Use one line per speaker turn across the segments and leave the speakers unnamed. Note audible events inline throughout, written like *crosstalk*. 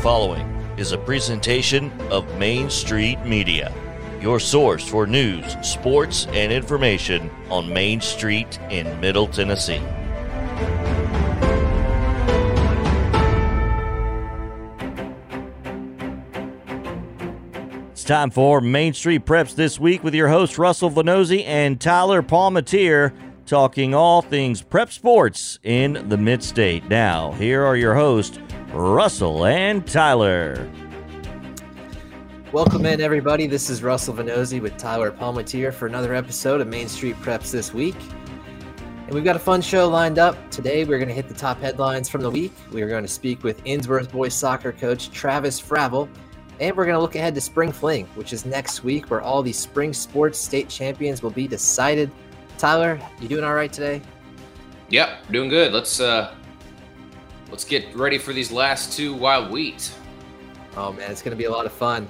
following is a presentation of Main Street Media, your source for news, sports, and information on Main Street in Middle Tennessee. It's time for Main Street Preps this week with your host Russell Venozzi and Tyler Palmatier talking all things prep sports in the Mid State. Now, here are your hosts, Russell and Tyler.
Welcome in, everybody. This is Russell Venozzi with Tyler Palmatier for another episode of Main Street Preps this week. And we've got a fun show lined up. Today, we're going to hit the top headlines from the week. We are going to speak with Ensworth boys soccer coach Travis Fravel. And we're going to look ahead to Spring Fling, which is next week, where all the spring sports state champions will be decided. Tyler, you doing all right today?
Yep, doing good. Let's uh let's get ready for these last two wild wheat.
Oh man, it's going to be a lot of fun.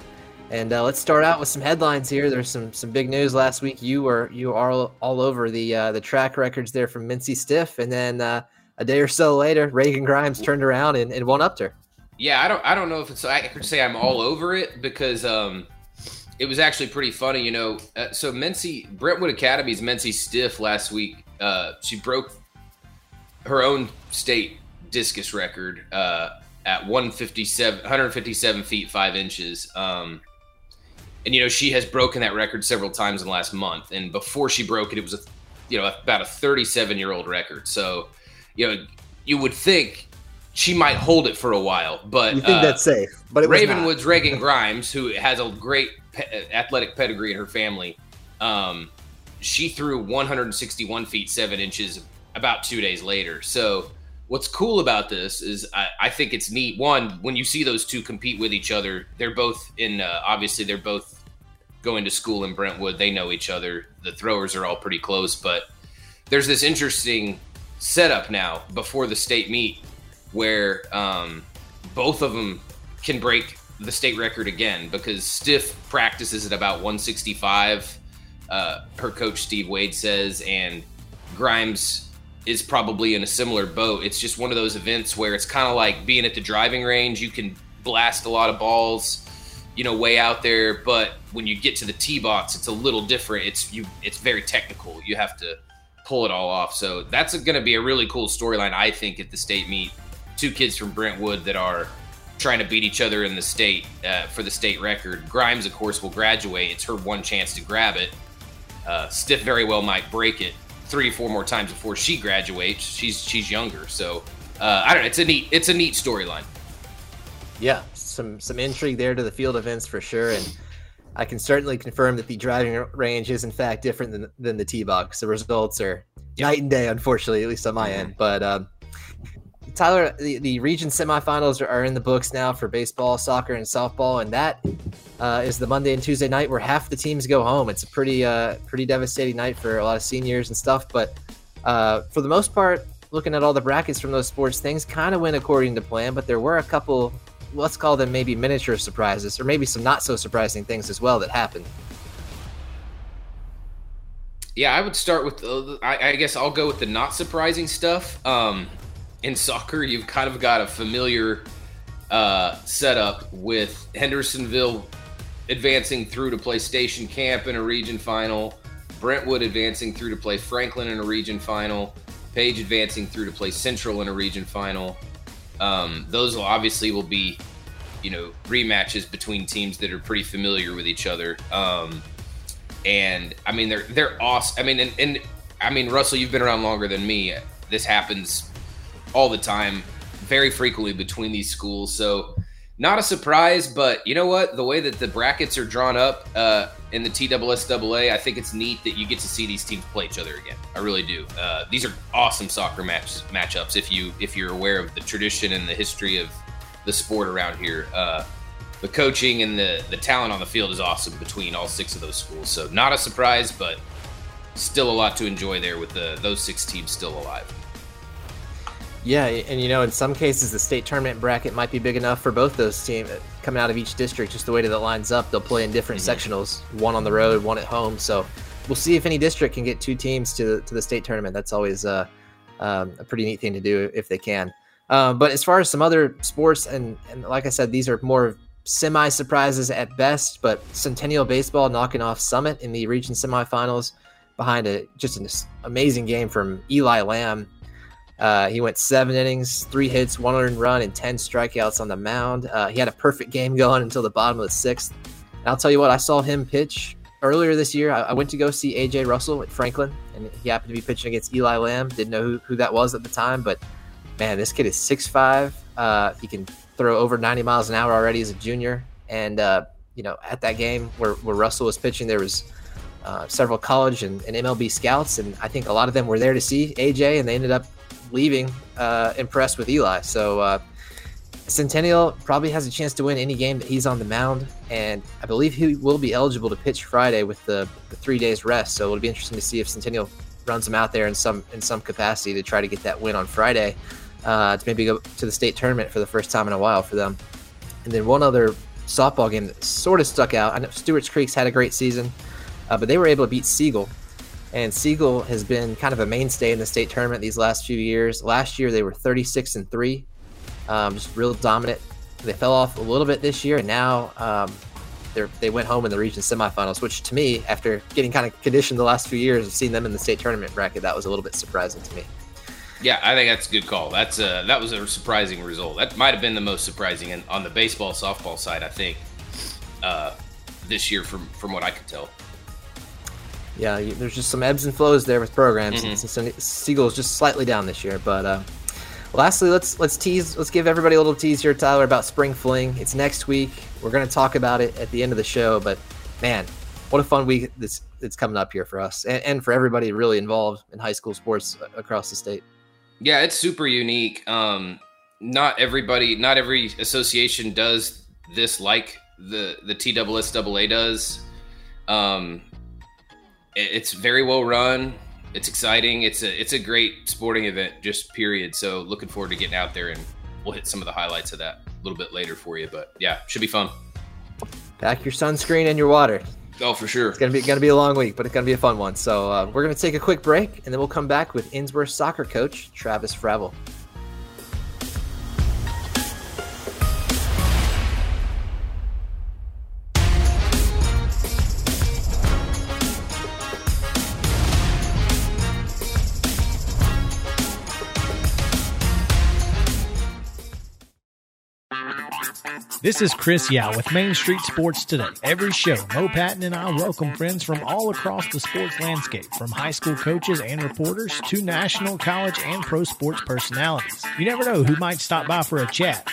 And uh, let's start out with some headlines here. There's some some big news last week. You were you are all, all over the uh, the track records there from Mincy Stiff, and then uh, a day or so later, Reagan Grimes turned around and, and won up there.
Yeah, I don't I don't know if it's I could say I'm all over it because um it was actually pretty funny, you know. Uh, so Mincy Brentwood Academy's Mincy Stiff last week, uh, she broke her own state discus record uh, at 157 157 feet 5 inches. Um, and you know she has broken that record several times in the last month. And before she broke it it was a you know about a 37 year old record. So you know you would think she might hold it for a while but
you think uh, that's safe but
ravenwood's reagan grimes who has a great pe- athletic pedigree in her family um, she threw 161 feet 7 inches about two days later. So what's cool about this is I, I, think it's neat. One, when you see those two compete with each other, they're both in. Uh, obviously, they're both going to school in Brentwood. They know each other. The throwers are all pretty close, but there's this interesting setup now before the state meet where um, both of them can break the state record again because Stiff practices at about 165. Uh, her coach Steve Wade says, and Grimes is probably in a similar boat. It's just one of those events where it's kind of like being at the driving range. You can blast a lot of balls, you know, way out there, but when you get to the tee box, it's a little different. It's you. It's very technical. You have to pull it all off. So that's going to be a really cool storyline, I think, at the state meet. Two kids from Brentwood that are trying to beat each other in the state uh, for the state record. Grimes, of course, will graduate. It's her one chance to grab it. Uh, Stiff very well might break it three or four more times before she graduates. She's she's younger, so uh, I don't know. It's a neat it's a neat storyline.
Yeah, some some intrigue there to the field events for sure, and I can certainly confirm that the driving range is in fact different than than the tee box. The results are yep. night and day, unfortunately, at least on my mm-hmm. end. But um, Tyler, the, the region semifinals are, are in the books now for baseball, soccer, and softball, and that uh, is the Monday and Tuesday night where half the teams go home. It's a pretty uh, pretty devastating night for a lot of seniors and stuff. But uh, for the most part, looking at all the brackets from those sports, things kind of went according to plan. But there were a couple, let's call them maybe miniature surprises, or maybe some not so surprising things as well that happened.
Yeah, I would start with. Uh, I, I, guess I'll go with the not surprising stuff. Um, in soccer, you've kind of got a familiar uh, setup with Hendersonville advancing through to play Station Camp in a region final, Brentwood advancing through to play Franklin in a region final, Page advancing through to play Central in a region final. Um, those will obviously will be, you know, rematches between teams that are pretty familiar with each other. Um, and I mean, they're they're awesome. I mean, and, and I mean, Russell, you've been around longer than me. This happens all the time, very frequently between these schools. So not a surprise, but you know what? The way that the brackets are drawn up uh, in the TSSAA, I think it's neat that you get to see these teams play each other again. I really do. Uh, these are awesome soccer match matchups. If you if you're aware of the tradition and the history of the sport around here, uh, the coaching and the the talent on the field is awesome between all six of those schools. So not a surprise, but still a lot to enjoy there with the those six teams still alive.
Yeah, and you know, in some cases, the state tournament bracket might be big enough for both those teams coming out of each district. Just the way that it lines up, they'll play in different mm-hmm. sectionals, one on the road, one at home. So we'll see if any district can get two teams to to the state tournament. That's always uh, um, a pretty neat thing to do if they can. Uh, but as far as some other sports, and, and like I said, these are more semi surprises at best. But Centennial Baseball knocking off Summit in the region semifinals behind a just an amazing game from Eli Lamb. Uh, he went seven innings, three hits, one earned run, and 10 strikeouts on the mound. Uh, he had a perfect game going until the bottom of the sixth. And I'll tell you what, I saw him pitch earlier this year. I, I, went to go see AJ Russell at Franklin, and he happened to be pitching against Eli Lamb. Didn't know who, who that was at the time, but man, this kid is 6'5. Uh, he can throw over 90 miles an hour already as a junior. And, uh, you know, at that game where, where Russell was pitching, there was uh, several college and, and MLB scouts, and I think a lot of them were there to see AJ, and they ended up leaving uh, impressed with Eli. So uh, Centennial probably has a chance to win any game that he's on the mound, and I believe he will be eligible to pitch Friday with the, the three days rest. So it'll be interesting to see if Centennial runs him out there in some in some capacity to try to get that win on Friday uh, to maybe go to the state tournament for the first time in a while for them. And then one other softball game that sort of stuck out. I know Stewart's Creek's had a great season, uh, but they were able to beat Siegel and Siegel has been kind of a mainstay in the state tournament these last few years. Last year they were 36 and three, um, just real dominant. They fell off a little bit this year, and now um, they went home in the region semifinals. Which to me, after getting kind of conditioned the last few years of seeing them in the state tournament bracket, that was a little bit surprising to me.
Yeah, I think that's a good call. That's a that was a surprising result. That might have been the most surprising in, on the baseball softball side. I think uh, this year, from from what I could tell
yeah, you, there's just some ebbs and flows there with programs. Mm-hmm. And Siegel is just slightly down this year. But uh, lastly, let's let's tease. Let's give everybody a little tease here, Tyler, about Spring Fling. It's next week. We're going to talk about it at the end of the show. But man, what a fun week this it's coming up here for us and, and for everybody really involved in high school sports across the state.
Yeah, it's super unique. Um, not everybody, not every association does this like the the TSSAA does. Um, it's very well run. It's exciting. It's a it's a great sporting event, just period. So looking forward to getting out there and we'll hit some of the highlights of that a little bit later for you. But yeah, should be fun.
Pack your sunscreen and your water.
Oh, for sure.
It's gonna be gonna be a long week, but it's gonna be a fun one. So uh, we're gonna take a quick break, and then we'll come back with Ensworth soccer coach Travis Fravel.
This is Chris Yao with Main Street Sports Today. Every show, Mo Patton and I welcome friends from all across the sports landscape, from high school coaches and reporters to national, college, and pro sports personalities. You never know who might stop by for a chat.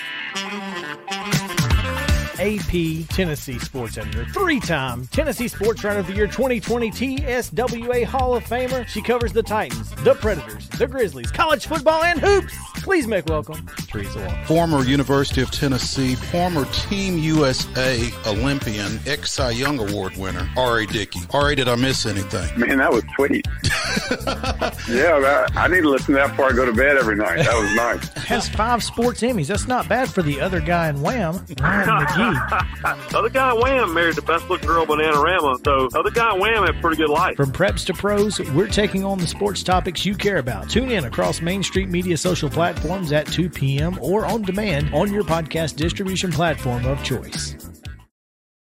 AP Tennessee Sports Editor, three time Tennessee Sports Writer of the Year 2020 TSWA Hall of Famer. She covers the Titans, the Predators, the Grizzlies, college football, and hoops. Please make welcome Teresa Walker.
Former University of Tennessee, former Team USA Olympian, ex Cy Young Award winner, R.A. Dickey. R.A., did I miss anything?
Man, that was sweet. *laughs* yeah, I need to listen to that before I go to bed every night. That was nice. *laughs*
Has five sports Emmys. That's not bad for the other guy in Wham, Ryan
McGee. *laughs* other guy in Wham married the best looking girl, Bananarama. So other guy in Wham had a pretty good life.
From preps to pros, we're taking on the sports topics you care about. Tune in across Main Street Media social platforms at 2 p.m. or on demand on your podcast distribution platform of choice.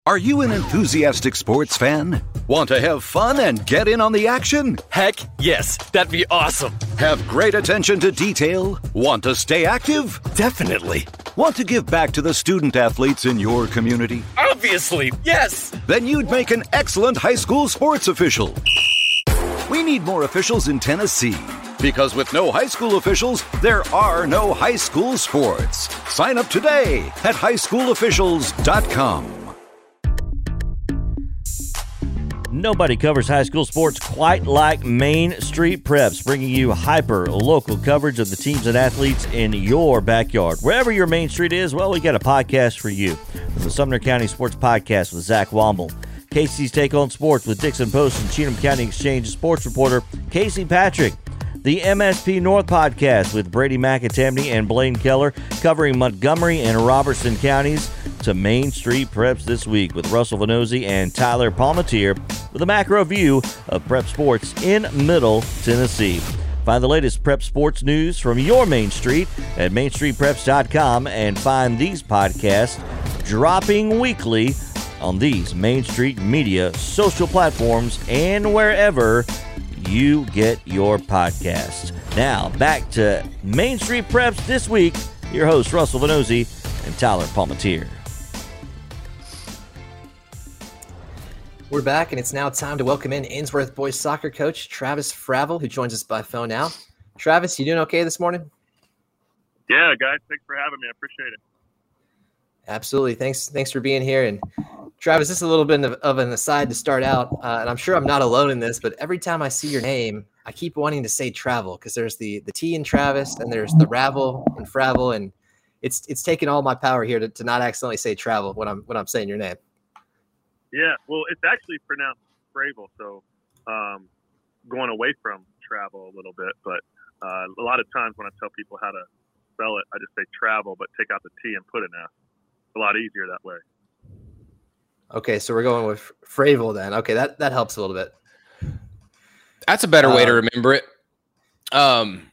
Are you an enthusiastic sports fan? Want to have fun and get in on the action?
Heck, yes, that'd be awesome.
Have great attention to detail? Want to stay active?
Definitely.
Want to give back to the student athletes in your community?
Obviously, yes.
Then you'd make an excellent high school sports official. We need more officials in Tennessee. Because with no high school officials, there are no high school sports. Sign up today at highschoolofficials.com.
Nobody covers high school sports quite like Main Street Preps, bringing you hyper local coverage of the teams and athletes in your backyard. Wherever your Main Street is, well, we got a podcast for you. From the Sumner County Sports Podcast with Zach Womble, Casey's Take on Sports with Dickson Post and Cheatham County Exchange sports reporter Casey Patrick the MSP North podcast with Brady McAtamney and Blaine Keller covering Montgomery and Robertson counties to Main Street Preps this week with Russell Venozzi and Tyler Palmatier with a macro view of prep sports in Middle Tennessee. Find the latest prep sports news from your Main Street at mainstreetpreps.com and find these podcasts dropping weekly on these Main Street media social platforms and wherever you get your podcasts. Now, back to Main Street Preps this week. Your host, Russell Venozzi and Tyler Palmatier.
We're back, and it's now time to welcome in Ensworth boys soccer coach Travis Fravel, who joins us by phone now. Travis, you doing okay this morning?
Yeah, guys, thanks for having me. I appreciate it.
Absolutely. Thanks. Thanks for being here. And Travis, this is a little bit of, an aside to start out, uh, and I'm sure I'm not alone in this, but every time I see your name, I keep wanting to say travel because there's the the T in Travis, and there's the Ravel and Fravel, and it's it's taken all my power here to, to not accidentally say travel when I'm when I'm saying your name.
Yeah, well, it's actually pronounced Fravel, so um, going away from travel a little bit. But uh, a lot of times when I tell people how to spell it, I just say travel, but take out the T and put an F. It's a lot easier that way.
Okay, so we're going with Fravel then. Okay, that that helps a little bit.
That's a better way to
Um,
remember it. Um,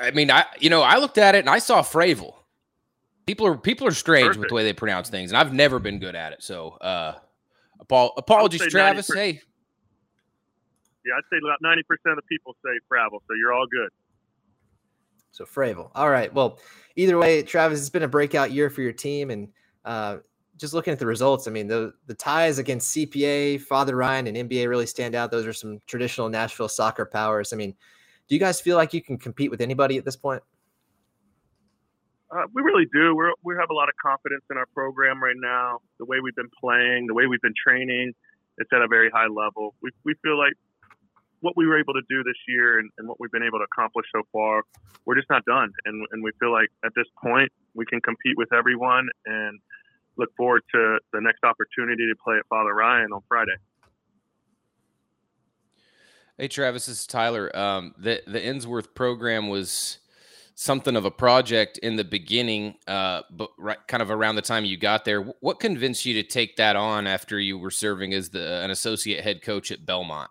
I mean, I you know I looked at it and I saw Fravel. People are people are strange with the way they pronounce things, and I've never been good at it. So, uh, apo- apologies, Travis.
90%.
Hey,
Yeah, I'd say about 90% of people say Fravel, so you're all good.
So Fravel. All right. Well, either way, Travis, it's been a breakout year for your team, and uh, just looking at the results, I mean, the the ties against CPA, Father Ryan, and MBA really stand out. Those are some traditional Nashville soccer powers. I mean, do you guys feel like you can compete with anybody at this point?
Uh, we really do. We're, we have a lot of confidence in our program right now. The way we've been playing, the way we've been training, it's at a very high level. We, we feel like what we were able to do this year and, and what we've been able to accomplish so far, we're just not done. And, and we feel like at this point, we can compete with everyone and look forward to the next opportunity to play at Father Ryan on Friday.
hey, Travis. This is Tyler. Um, the the Ensworth program was something of a project in the beginning, uh, but right, kind of around the time you got there. What convinced you to take that on after you were serving as the an associate head coach at Belmont?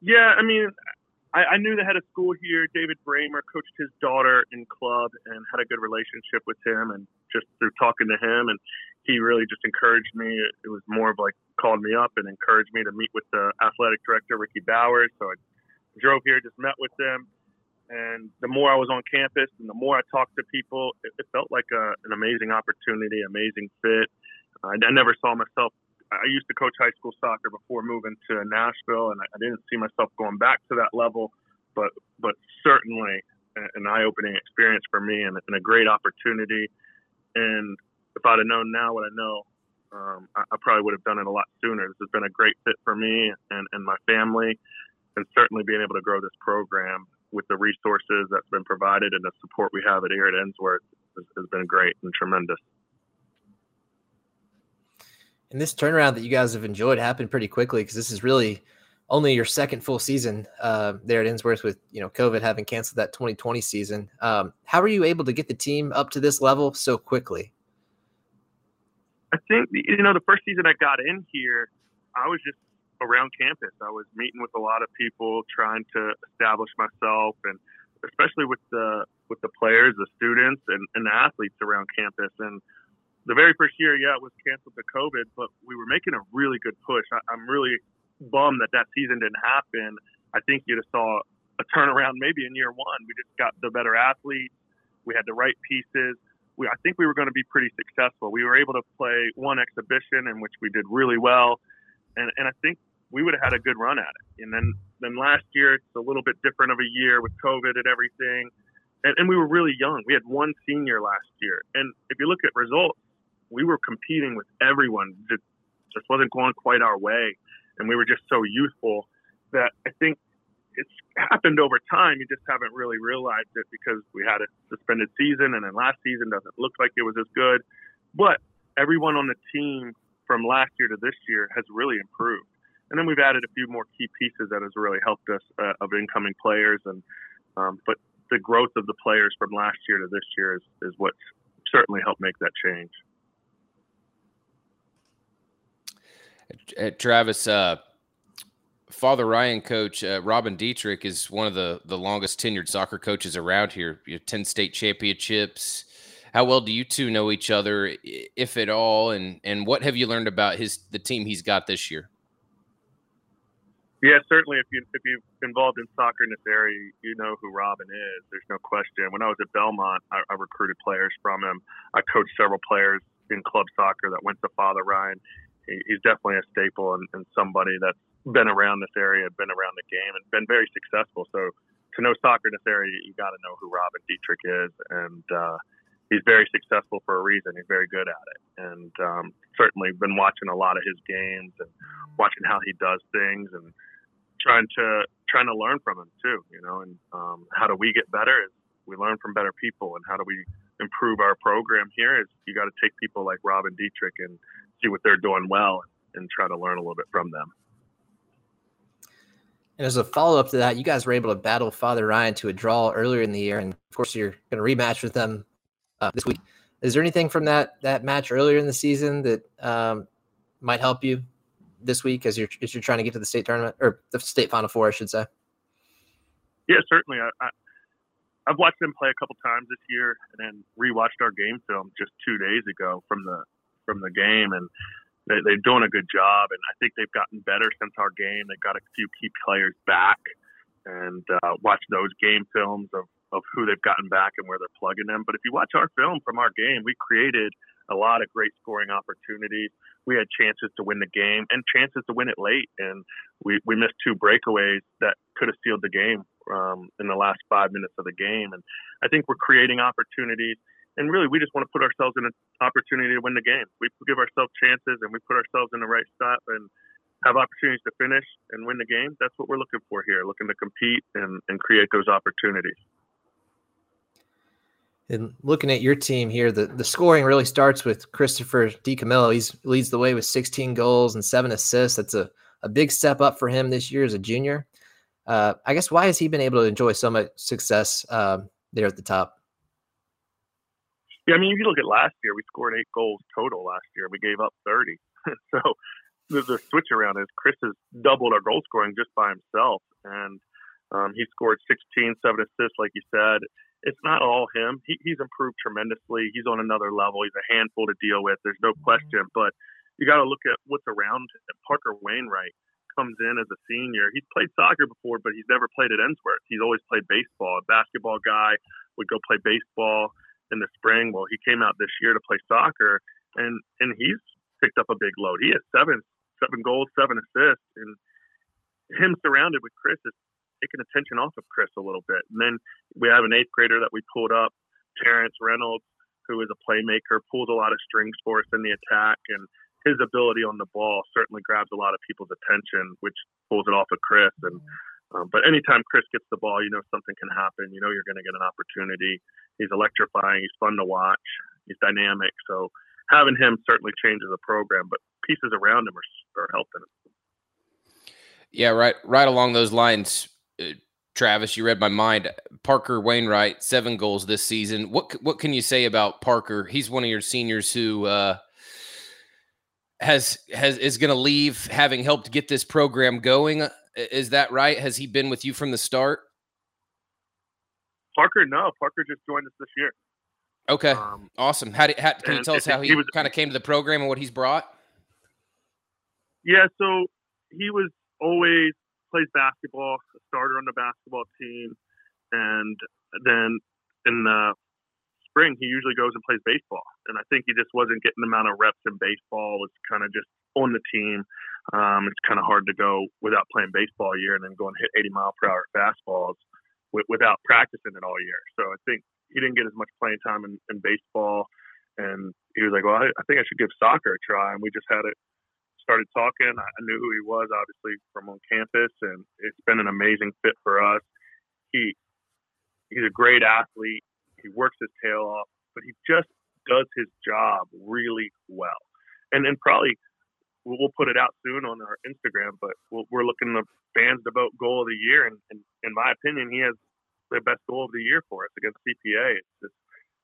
Yeah, I mean, I, I knew the head of school here, David Braemer, coached his daughter in club and had a good relationship with him. And just through talking to him, and he really just encouraged me. It was more of like called me up and encouraged me to meet with the athletic director, Ricky Bowers. So I drove here, just met with them. And the more I was on campus and the more I talked to people, it, it felt like a, an amazing opportunity, amazing fit. I, I never saw myself I used to coach high school soccer before moving to Nashville, and I didn't see myself going back to that level. But but certainly an eye-opening experience for me, and, and a great opportunity. And if I'd have known now what I know, um, I, I probably would have done it a lot sooner. This has been a great fit for me and, and my family, and certainly being able to grow this program with the resources that's been provided and the support we have at here at Ensworth has, has been great and tremendous.
And this turnaround that you guys have enjoyed happened pretty quickly because this is really only your second full season uh, there at Ensworth with you know COVID having canceled that 2020 season. Um, how were you able to get the team up to this level so quickly?
I think you know the first season I got in here, I was just around campus. I was meeting with a lot of people, trying to establish myself, and especially with the with the players, the students, and, and the athletes around campus. And the very first year, yeah, it was canceled to COVID, but we were making a really good push. I, I'm really bummed that that season didn't happen. I think you'd have saw a turnaround maybe in year one. We just got the better athletes. We had the right pieces. We, I think we were going to be pretty successful. We were able to play one exhibition in which we did really well, and and I think we would have had a good run at it. And then then last year it's a little bit different of a year with COVID and everything, and, and we were really young. We had one senior last year, and if you look at results, we were competing with everyone. Just just wasn't going quite our way, and we were just so youthful that I think it's happened over time. You just haven't really realized it because we had a suspended season, and then last season doesn't look like it was as good. But everyone on the team from last year to this year has really improved. And then we've added a few more key pieces that has really helped us uh, of incoming players. And um, but the growth of the players from last year to this year is, is certainly helped make that change.
Uh, Travis, uh, Father Ryan coach uh, Robin Dietrich is one of the the longest tenured soccer coaches around here. You ten state championships. How well do you two know each other, if at all? And and what have you learned about his the team he's got this year?
Yeah, certainly. If you if you're involved in soccer in this area, you know who Robin is. There's no question. When I was at Belmont, I, I recruited players from him. I coached several players in club soccer that went to Father Ryan. He, he's definitely a staple and, and somebody that's been around this area, been around the game, and been very successful. So to know soccer in this area, you got to know who Robin Dietrich is, and uh, he's very successful for a reason. He's very good at it, and um, certainly been watching a lot of his games and watching how he does things and trying to trying to learn from him too. You know, and um, how do we get better? Is we learn from better people, and how do we improve our program here? Is you got to take people like Robin Dietrich and see what they're doing well, and try to learn a little bit from them.
And as a follow up to that, you guys were able to battle Father Ryan to a draw earlier in the year, and of course you're going to rematch with them uh, this week. Is there anything from that that match earlier in the season that um, might help you this week as you're as you're trying to get to the state tournament or the state final four, I should say?
Yeah, certainly. I, I I've watched them play a couple times this year, and then rewatched our game film just two days ago from the from the game, and they, they're doing a good job. And I think they've gotten better since our game. They've got a few key players back, and uh, watch those game films of of who they've gotten back and where they're plugging them. But if you watch our film from our game, we created a lot of great scoring opportunities. We had chances to win the game and chances to win it late, and we, we missed two breakaways that could have sealed the game um, in the last five minutes of the game. And I think we're creating opportunities, and really we just want to put ourselves in an opportunity to win the game. We give ourselves chances, and we put ourselves in the right spot and have opportunities to finish and win the game. That's what we're looking for here, looking to compete and, and create those opportunities.
And looking at your team here, the, the scoring really starts with Christopher DiCamillo. He leads the way with 16 goals and seven assists. That's a, a big step up for him this year as a junior. Uh, I guess why has he been able to enjoy so much success uh, there at the top?
Yeah, I mean, if you look at last year, we scored eight goals total last year. We gave up 30. *laughs* so the, the, switch around is Chris has doubled our goal scoring just by himself. And um, he scored 16, seven assists, like you said it's not all him. He, he's improved tremendously. He's on another level. He's a handful to deal with. There's no question. But you got to look at what's around him. Parker Wainwright comes in as a senior. He's played soccer before, but he's never played at Ensworth. He's always played baseball. A basketball guy would go play baseball in the spring. Well, he came out this year to play soccer, and and he's picked up a big load. He has seven seven goals, seven assists, and him surrounded with Chris is taking attention off of Chris a little bit. And then we have an eighth grader that we pulled up, Terrence Reynolds, who is a playmaker, pulls a lot of strings for us in the attack, and his ability on the ball certainly grabs a lot of people's attention, which pulls it off of Chris. And um, but anytime Chris gets the ball, you know something can happen. You know you're going to get an opportunity. He's electrifying. He's fun to watch. He's dynamic. So having him certainly changes the program, but pieces around him are, are helping.
Yeah, right. Right along those lines, uh, Travis, you read my mind. Parker Wainwright, seven goals this season. What what can you say about Parker? He's one of your seniors who uh, has has is going to leave, having helped get this program going. Is that right? Has he been with you from the start?
Parker, no. Parker just joined us this year.
Okay, um, awesome. How, did, how can you tell us how he, he kind of came to the program and what he's brought?
Yeah, so he was always plays basketball, a starter on the basketball team, and then in the spring he usually goes and plays baseball. And I think he just wasn't getting the amount of reps in baseball. Was kind of just on the team. Um, it's kind of hard to go without playing baseball a year and then going hit 80 mile per hour fastballs with, without practicing it all year. So I think he didn't get as much playing time in, in baseball. And he was like, "Well, I, I think I should give soccer a try." And we just had it started talking. I knew who he was, obviously, from on campus, and it's been an amazing fit for us. He he's a great athlete. He works his tail off, but he just does his job really well. And and probably we'll, put it out soon on our Instagram, but we we are looking the fans to vote goal of the year, and, and in my opinion, he has the best goal of the year for us against CPA. It's, just,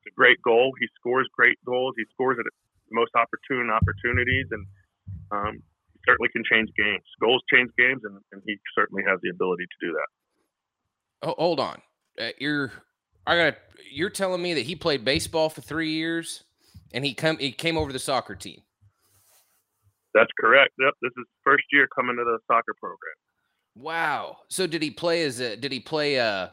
it's a great goal. He scores great goals. He scores at the most opportune opportunities, and um, certainly can change games. Goals change games, and, and he certainly has the ability to do that.
Oh, hold on, uh, you're I got you're telling me that he played baseball for three years, and he come he came over the soccer team.
That's correct. Yep, this is first year coming to the soccer program.
Wow. So did he play as a? Did he play? Uh,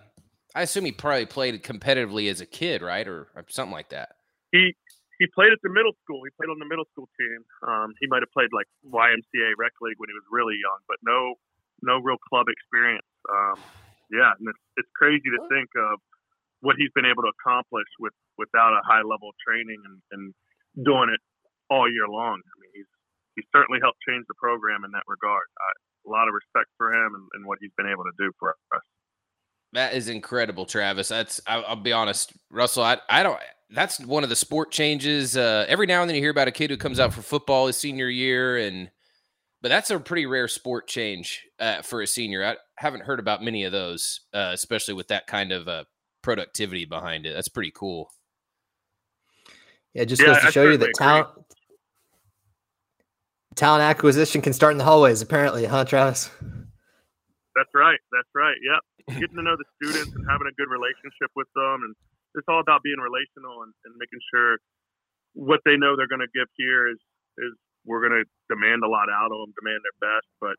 I assume he probably played competitively as a kid, right, or, or something like that.
He he played at the middle school. He played on the middle school team. Um, he might have played like YMCA rec league when he was really young, but no no real club experience. Um, yeah, and it's, it's crazy to think of what he's been able to accomplish with without a high level of training and, and doing it all year long. I mean, he's he's certainly helped change the program in that regard. I, a lot of respect for him and, and, what he's been able to do for us.
That is incredible, Travis. That's I, will be honest, Russell. I I don't. That's one of the sport changes. Uh, every now and then you hear about a kid who comes out for football his senior year, and but that's a pretty rare sport change uh, for a senior. I haven't heard about many of those, uh, especially with that kind of uh, productivity behind it. That's pretty cool.
Yeah, just yeah, goes to show you that talent talent acquisition can start in the hallways, apparently, huh, Travis?
That's right. That's right. Yep. Getting to know the students and having a good relationship with them. And it's all about being relational and, and making sure what they know they're going to give here is, is we're going to demand a lot out of them, demand their best. But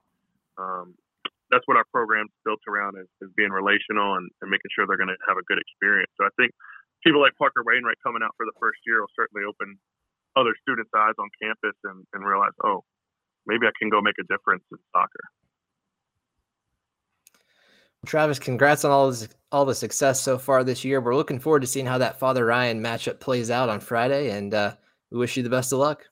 um, that's what our program's built around is, is being relational and, and making sure they're going to have a good experience. So I think people like Parker Wainwright coming out for the first year will certainly open other students' eyes on campus and, and realize, oh, maybe I can go make a difference in soccer.
Travis, congrats on all this, all the success so far this year. We're looking forward to seeing how that Father Ryan matchup plays out on Friday, and uh, we wish you the best of luck.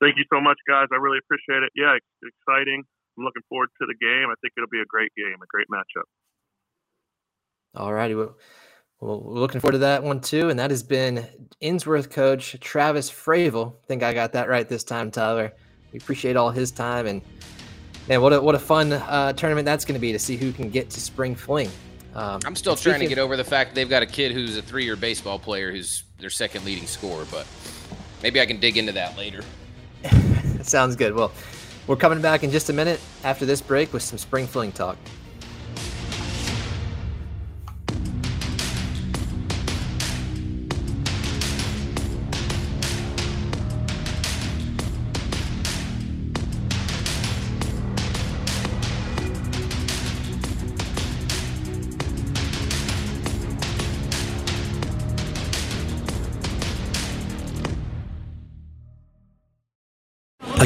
Thank you so much, guys. I really appreciate it. Yeah, it's exciting. I'm looking forward to the game. I think it'll be a great game, a great matchup.
All righty. Well, well, we're looking forward to that one too. And that has been Ensworth coach Travis Fravel. I think I got that right this time, Tyler. We appreciate all his time and man, what a what a fun uh, tournament that's going to be to see who can get to spring fling.
Um, I'm still trying to get over the fact that they've got a kid who's a three-year baseball player who's their second leading scorer, but maybe I can dig into that later. *laughs*
Sounds good. Well, we're coming back in just a minute after this break with some spring fling talk.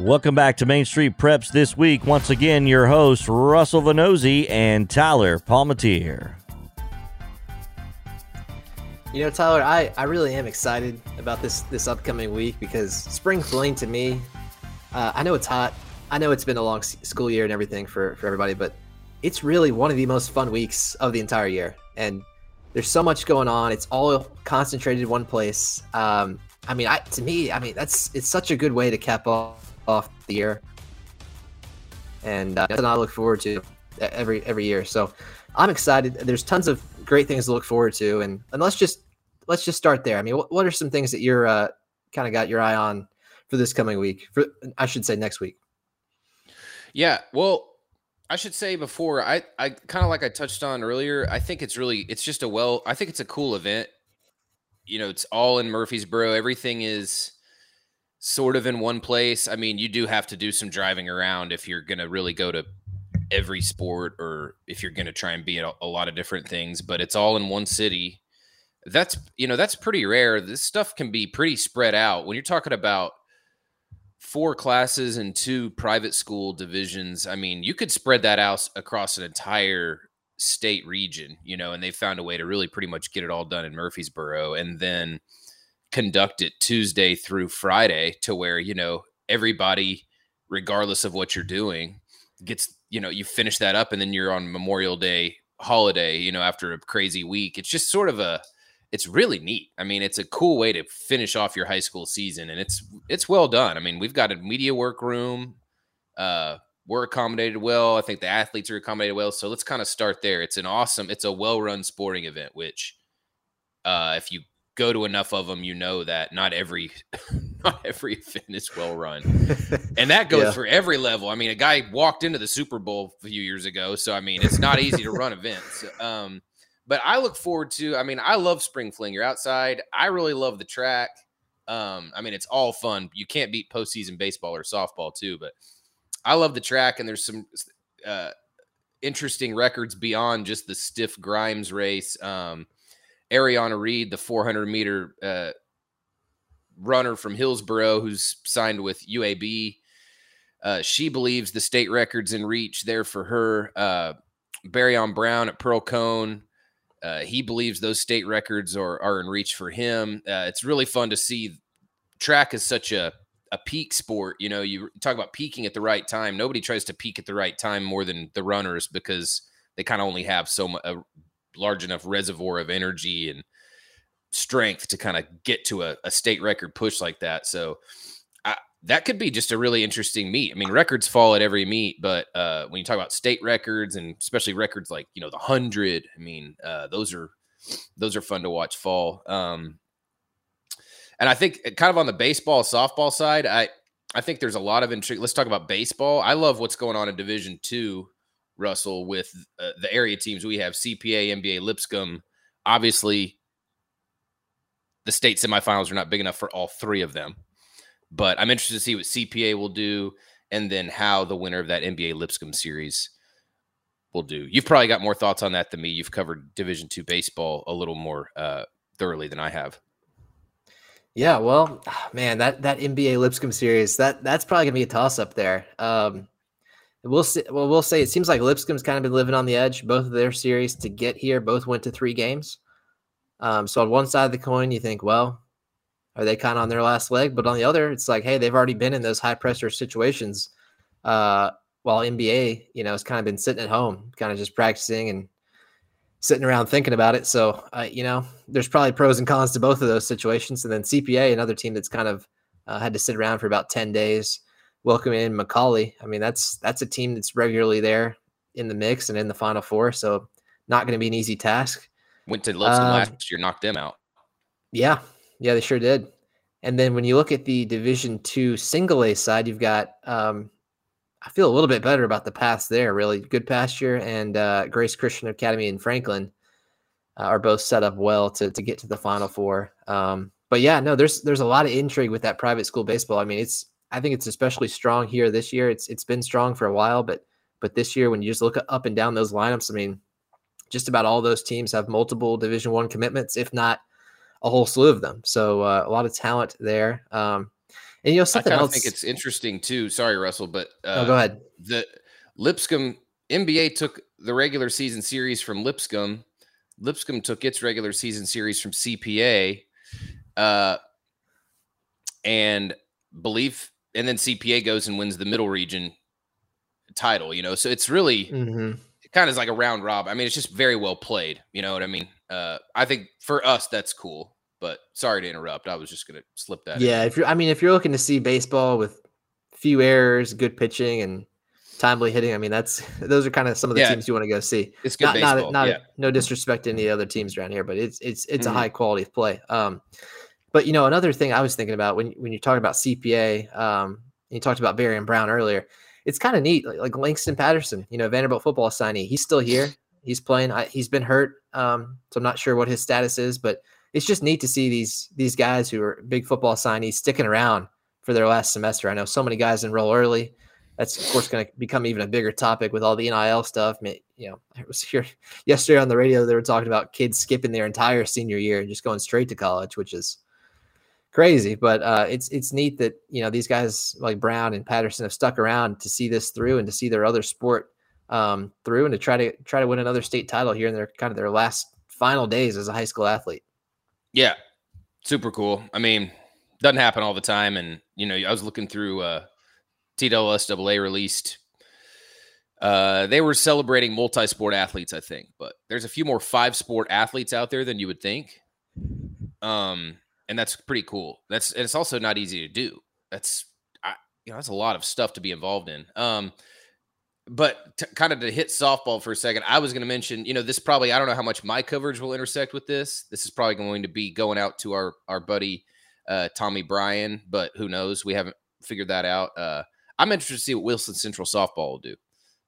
Welcome back to Main Street Preps this week. Once again, your hosts, Russell Venozzi and Tyler Palmatier.
You know, Tyler, I, I really am excited about this this upcoming week because spring fling to me, uh, I know it's hot. I know it's been a long school year and everything for, for everybody, but it's really one of the most fun weeks of the entire year. And there's so much going on. It's all concentrated in one place. Um, I mean, I, to me, I mean, that's it's such a good way to cap off off the year, and uh, something I look forward to every every year. So I'm excited. There's tons of great things to look forward to, and and let's just let's just start there. I mean, what, what are some things that you're uh, kind of got your eye on for this coming week? For I should say next week.
Yeah, well, I should say before I I kind of like I touched on earlier. I think it's really it's just a well. I think it's a cool event. You know, it's all in Murfreesboro. Everything is sort of in one place. I mean, you do have to do some driving around if you're going to really go to every sport or if you're going to try and be at a, lot of different things, but it's all in one city. That's, you know, that's pretty rare. This stuff can be pretty spread out. When you're talking about four classes and two private school divisions, I mean, you could spread that out across an entire state region, you know, and they found a way to really pretty much get it all done in Murfreesboro. And then, conduct it Tuesday through Friday to where, you know, everybody, regardless of what you're doing, gets you know you finish that up, and then you're on Memorial Day holiday. You know, after a crazy week, it's just sort of a it's really neat. I mean, it's a cool way to finish off your high school season, and it's it's well done. I mean, we've got a media workroom. Uh, we're accommodated well. I think the athletes are accommodated well. So let's kind of start there. It's an awesome, it's a well run sporting event, which uh, if you go to enough of them, you know that not every *laughs* not every event is well run, and that goes yeah. for every level. I mean, a guy walked into the Super Bowl a few years ago, so I mean, it's not easy to run events. Um, but I look forward to. I mean, I love spring fling. You're outside. I really love the track. Um, I mean, it's all fun. You can't beat postseason baseball or softball too, but I love the track, and there's some uh, interesting records beyond just the stiff Grimes race. Um, Ariana Reed, the 400 meter uh, runner from Hillsboro, who's signed with UAB. Uh, she believes the state records in reach there for her. Uh, Barion Brown at Pearl-Cohn, Uh, he believes those state records are, are in reach for him. Uh, it's really fun to see. Track is such a a peak sport. You know, you talk about peaking at the right time. Nobody tries to peak at the right time more than the runners because they kind of only have so much a large enough reservoir of energy and strength to kind of get to a, a, state record push like that. So I, that could be just a really interesting meet. I mean, records fall at every meet, but uh, when you talk about state records and especially records like you know the hundred, I mean, uh, those are those are fun to watch fall. Um, and I think uh, kind of on the baseball softball side, I I think there's a lot of intrigue. Let's talk about baseball. I love what's going on in Division Two, Russell, with uh, the area teams we have: CPA, MBA, Lipscomb. Obviously, the state semifinals are not big enough for all three of them, but I'm interested to see what CPA will do, and then how the winner of that MBA Lipscomb series will do. You've probably got more thoughts on that than me. You've covered Division Two baseball a little more uh, thoroughly than I have.
Yeah, well, man, that that MBA Lipscomb series that that's probably gonna be a toss up there. Um, we'll see. Well, we'll say it seems like Lipscomb's kind of been living on the edge. Both of their series to get here, both went to three games. Um, so on one side of the coin, you think, well, are they kind of on their last leg? But on the other, it's like, hey, they've already been in those high pressure situations. Uh, while MBA, you know, has kind of been sitting at home, kind of just practicing and sitting around thinking about it. So, uh, you know, there's probably pros and cons to both of those situations. And then CPA, another team that's kind of uh, had to sit around for about 10 days, welcome in McCallie. I mean, that's that's a team that's regularly there in the mix and in the final four. So, not going to be an easy task.
Went to Lipscomb um, last year, knocked them out.
Yeah, yeah, they sure did. And then when you look at the Division Two single A side, you've got um, I feel a little bit better about the paths there. Really, Goodpasture and uh, Grace Christian Academy in Franklin uh, are both set up well to to get to the Final Four. Um, but yeah, no, there's there's a lot of intrigue with that private school baseball. I mean, it's I think it's especially strong here this year. It's it's been strong for a while, but but this year when you just look up and down those lineups, I mean, just about all those teams have multiple Division One commitments, if not a whole slew of them. So uh, a lot of talent there. Um, and you know something I else.
I think it's interesting too. Sorry, Russell, but
uh, go ahead.
The Lipscomb MBA took the regular season series from Lipscomb. Lipscomb took its regular season series from CPA, uh, and believe, and then CPA goes and wins the Middle Region title. You know, so it's really mm-hmm. it kind of like a round rob. I mean, it's just very well played. You know what I mean? Uh, I think for us that's cool. But sorry to interrupt. I was just going to slip that.
Yeah,
in.
if you're, I mean, if you're looking to see baseball with few errors, good pitching, and timely hitting, I mean, that's *laughs* those are kind of some of the yeah, teams you want to go see.
It's good
not,
baseball.
Not, not
yeah.
no disrespect to any other teams around here, but it's it's it's mm-hmm. a high quality of play. Um, but you know, another thing I was thinking about when when you talk about CPA, um, you talked about Barion Brown earlier. It's kind of neat, like, like Langston Patterson, you know, Vanderbilt football signee. He's still here. He's playing. I, he's been hurt, um, so I'm not sure what his status is, but it's just neat to see these these guys who are big football signees sticking around for their last semester. I know so many guys enroll early. That's of course going to become even a bigger topic with all the NIL stuff. You know, I was *laughs* here yesterday on the radio. They were talking about kids skipping their entire senior year and just going straight to college, which is crazy. But uh, it's it's neat that you know these guys like Brown and Patterson have stuck around to see this through and to see their other sport um, through and to try to try to win another state title here in their kind of their last final days as a high school athlete.
Yeah, super cool. I mean, doesn't happen all the time. And you know, I was looking through uh, released. Uh, they were celebrating multi-sport athletes, I think, but there's a few more five-sport athletes out there than you would think. Um, and that's pretty cool. That's it's also not easy to do. That's I, you know that's a lot of stuff to be involved in. Um, but kind of to hit softball for a second, I was going to mention, you know, this probably I don't know how much my coverage will intersect with this. This is probably going to be going out to our our buddy uh, Tommy Bryan, but who knows? We haven't figured that out. Uh, I'm interested to see what Wilson Central softball will do.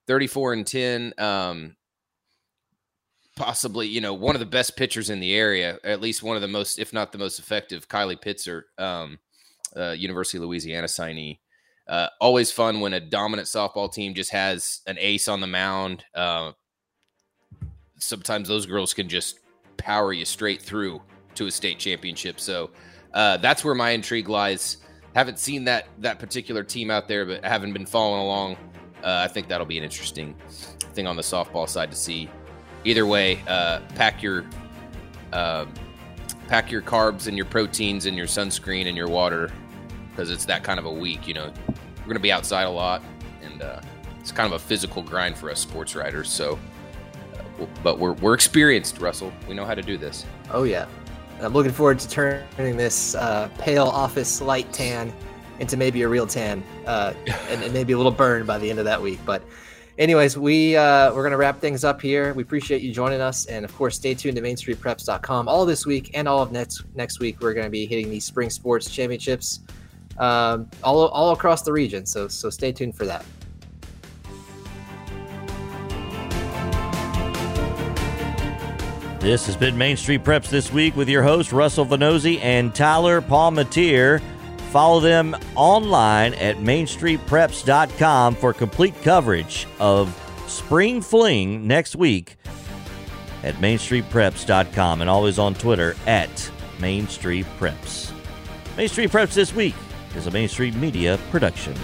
34 and 10. Um, possibly, you know, one of the best pitchers in the area, at least one of the most, if not the most effective, Kylie Pitzer, um, uh, University of Louisiana signee. Uh, always fun when a dominant softball team just has an ace on the mound. Uh, sometimes those girls can just power you straight through to a state championship. So uh, that's where my intrigue lies. Haven't seen that that particular team out there, but haven't been following along. Uh, I think that'll be an interesting thing on the softball side to see. Either way, uh, pack your um, pack your carbs and your proteins and your sunscreen and your water because it's that kind of a week. You know, we're going to be outside a lot, and uh, it's kind of a physical grind for us sports writers. So, uh, but we're we're experienced, Russell. We know how to do this.
Oh yeah, I'm looking forward to turning this uh, pale office light tan into maybe a real tan, uh, and, and, maybe a little burn by the end of that week. But, anyways, we uh, we're gonna wrap things up here. We appreciate you joining us, and of course, stay tuned to MainStreetPreps.com all this week and all of next next week. We're gonna be hitting these spring sports championships um, all all across the region. So so stay tuned for that.
This has been Main Street Preps this week with your host Russell Venozzi and Tyler Palmatier. Follow them online at mainstreetpreps.com for complete coverage of Spring Fling next week at mainstreetpreps.com and always on Twitter at Main Street Preps. Main Street Preps this week is a Main Street Media production.